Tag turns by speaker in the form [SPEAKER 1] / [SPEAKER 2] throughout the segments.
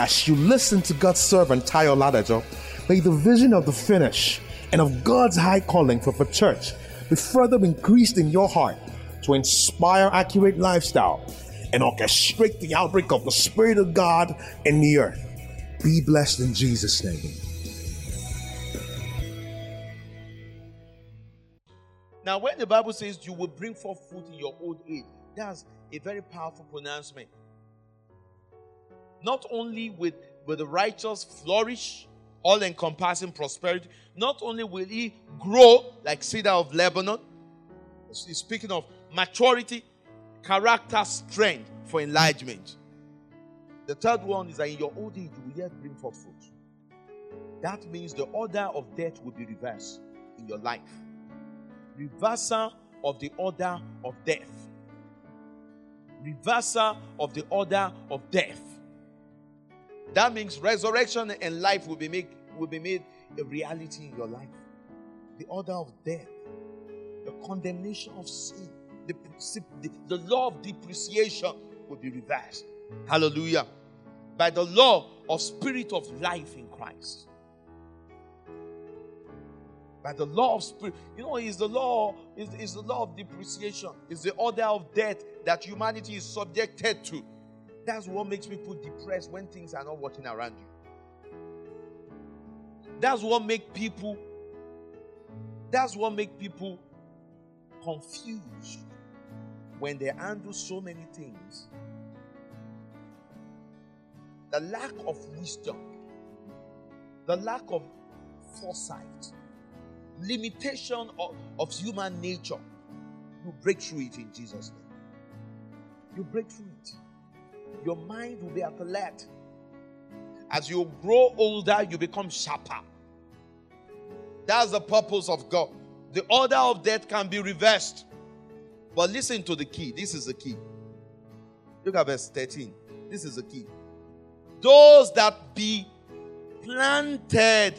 [SPEAKER 1] As you listen to God's servant Tayo Ladajo, may the vision of the finish and of God's high calling for the church be further increased in your heart to inspire accurate lifestyle and orchestrate the outbreak of the Spirit of God in the earth. Be blessed in Jesus' name.
[SPEAKER 2] Now, when the Bible says you will bring forth fruit in your old age, that's a very powerful pronouncement. Not only will, will the righteous flourish, all encompassing prosperity, not only will he grow like cedar of Lebanon, he's speaking of maturity, character, strength for enlargement. The third one is that in your old age, you will yet bring forth fruit. That means the order of death will be reversed in your life. Reversal of the order of death. Reversal of the order of death. That means resurrection and life will be made will be made a reality in your life. The order of death, the condemnation of sin, the, the, the law of depreciation will be reversed. Hallelujah. By the law of spirit of life in Christ. By the law of spirit. You know, is the law, is, is the law of depreciation, is the order of death that humanity is subjected to. That's what makes people depressed when things are not working around you. That's what make people that's what make people confused when they handle so many things. The lack of wisdom, the lack of foresight, limitation of, of human nature. You break through it in Jesus' name. You break through it your mind will be alert. As you grow older, you become sharper. That's the purpose of God. The order of death can be reversed. But listen to the key. This is the key. Look at verse 13. This is the key. Those that be planted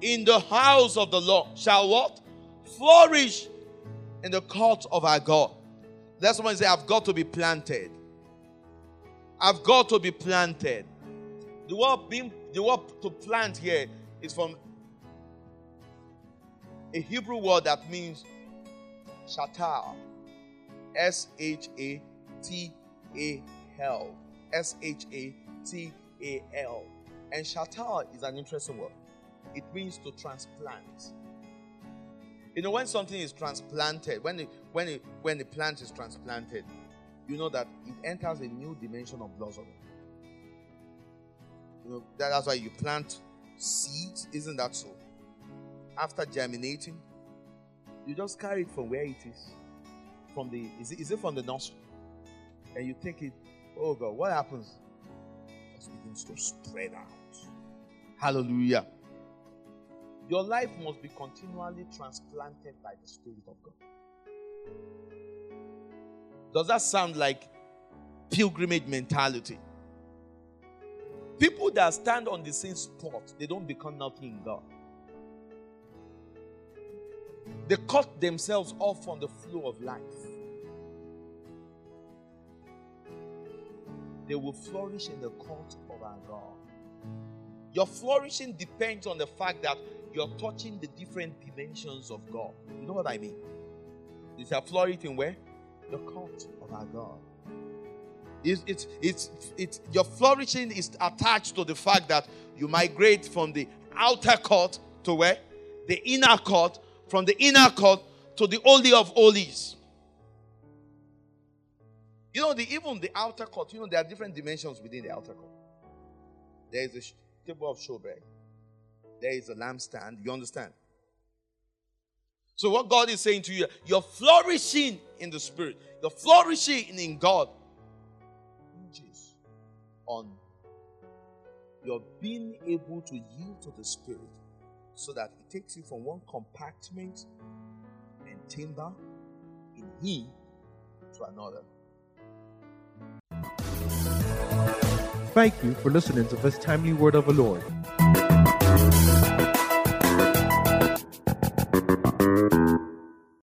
[SPEAKER 2] in the house of the Lord shall what? Flourish in the court of our God. That's why I say, I've got to be planted. I've got to be planted. The word being the word to plant here is from a Hebrew word that means shatal. S H A T A L. S H A T A L. And shatal is an interesting word. It means to transplant. You know, when something is transplanted, when the, when the, when the plant is transplanted, you know that it enters a new dimension of blossoming. You know, that's why you plant seeds, isn't that so? After germinating, you just carry it from where it is. From the is it, is it from the nursery? And you take it, oh God, what happens? It begins to spread out. Hallelujah. Your life must be continually transplanted by the Spirit of God. Does that sound like pilgrimage mentality? People that stand on the same spot, they don't become nothing in God. They cut themselves off from the flow of life. They will flourish in the court of our God. Your flourishing depends on the fact that you're touching the different dimensions of God. You know what I mean? Are flourishing where? The court of our God. It's, it's, it's, it's, your flourishing is attached to the fact that you migrate from the outer court to where? The inner court, from the inner court to the holy of holies. You know, the, even the outer court, you know, there are different dimensions within the outer court. There is a table of showbread. There is a lampstand. You understand? So, what God is saying to you, you're flourishing in the Spirit, you're flourishing in God hinges on your being able to yield to the Spirit so that it takes you from one compartment and timber in Him to another.
[SPEAKER 1] Thank you for listening to this timely word of the Lord.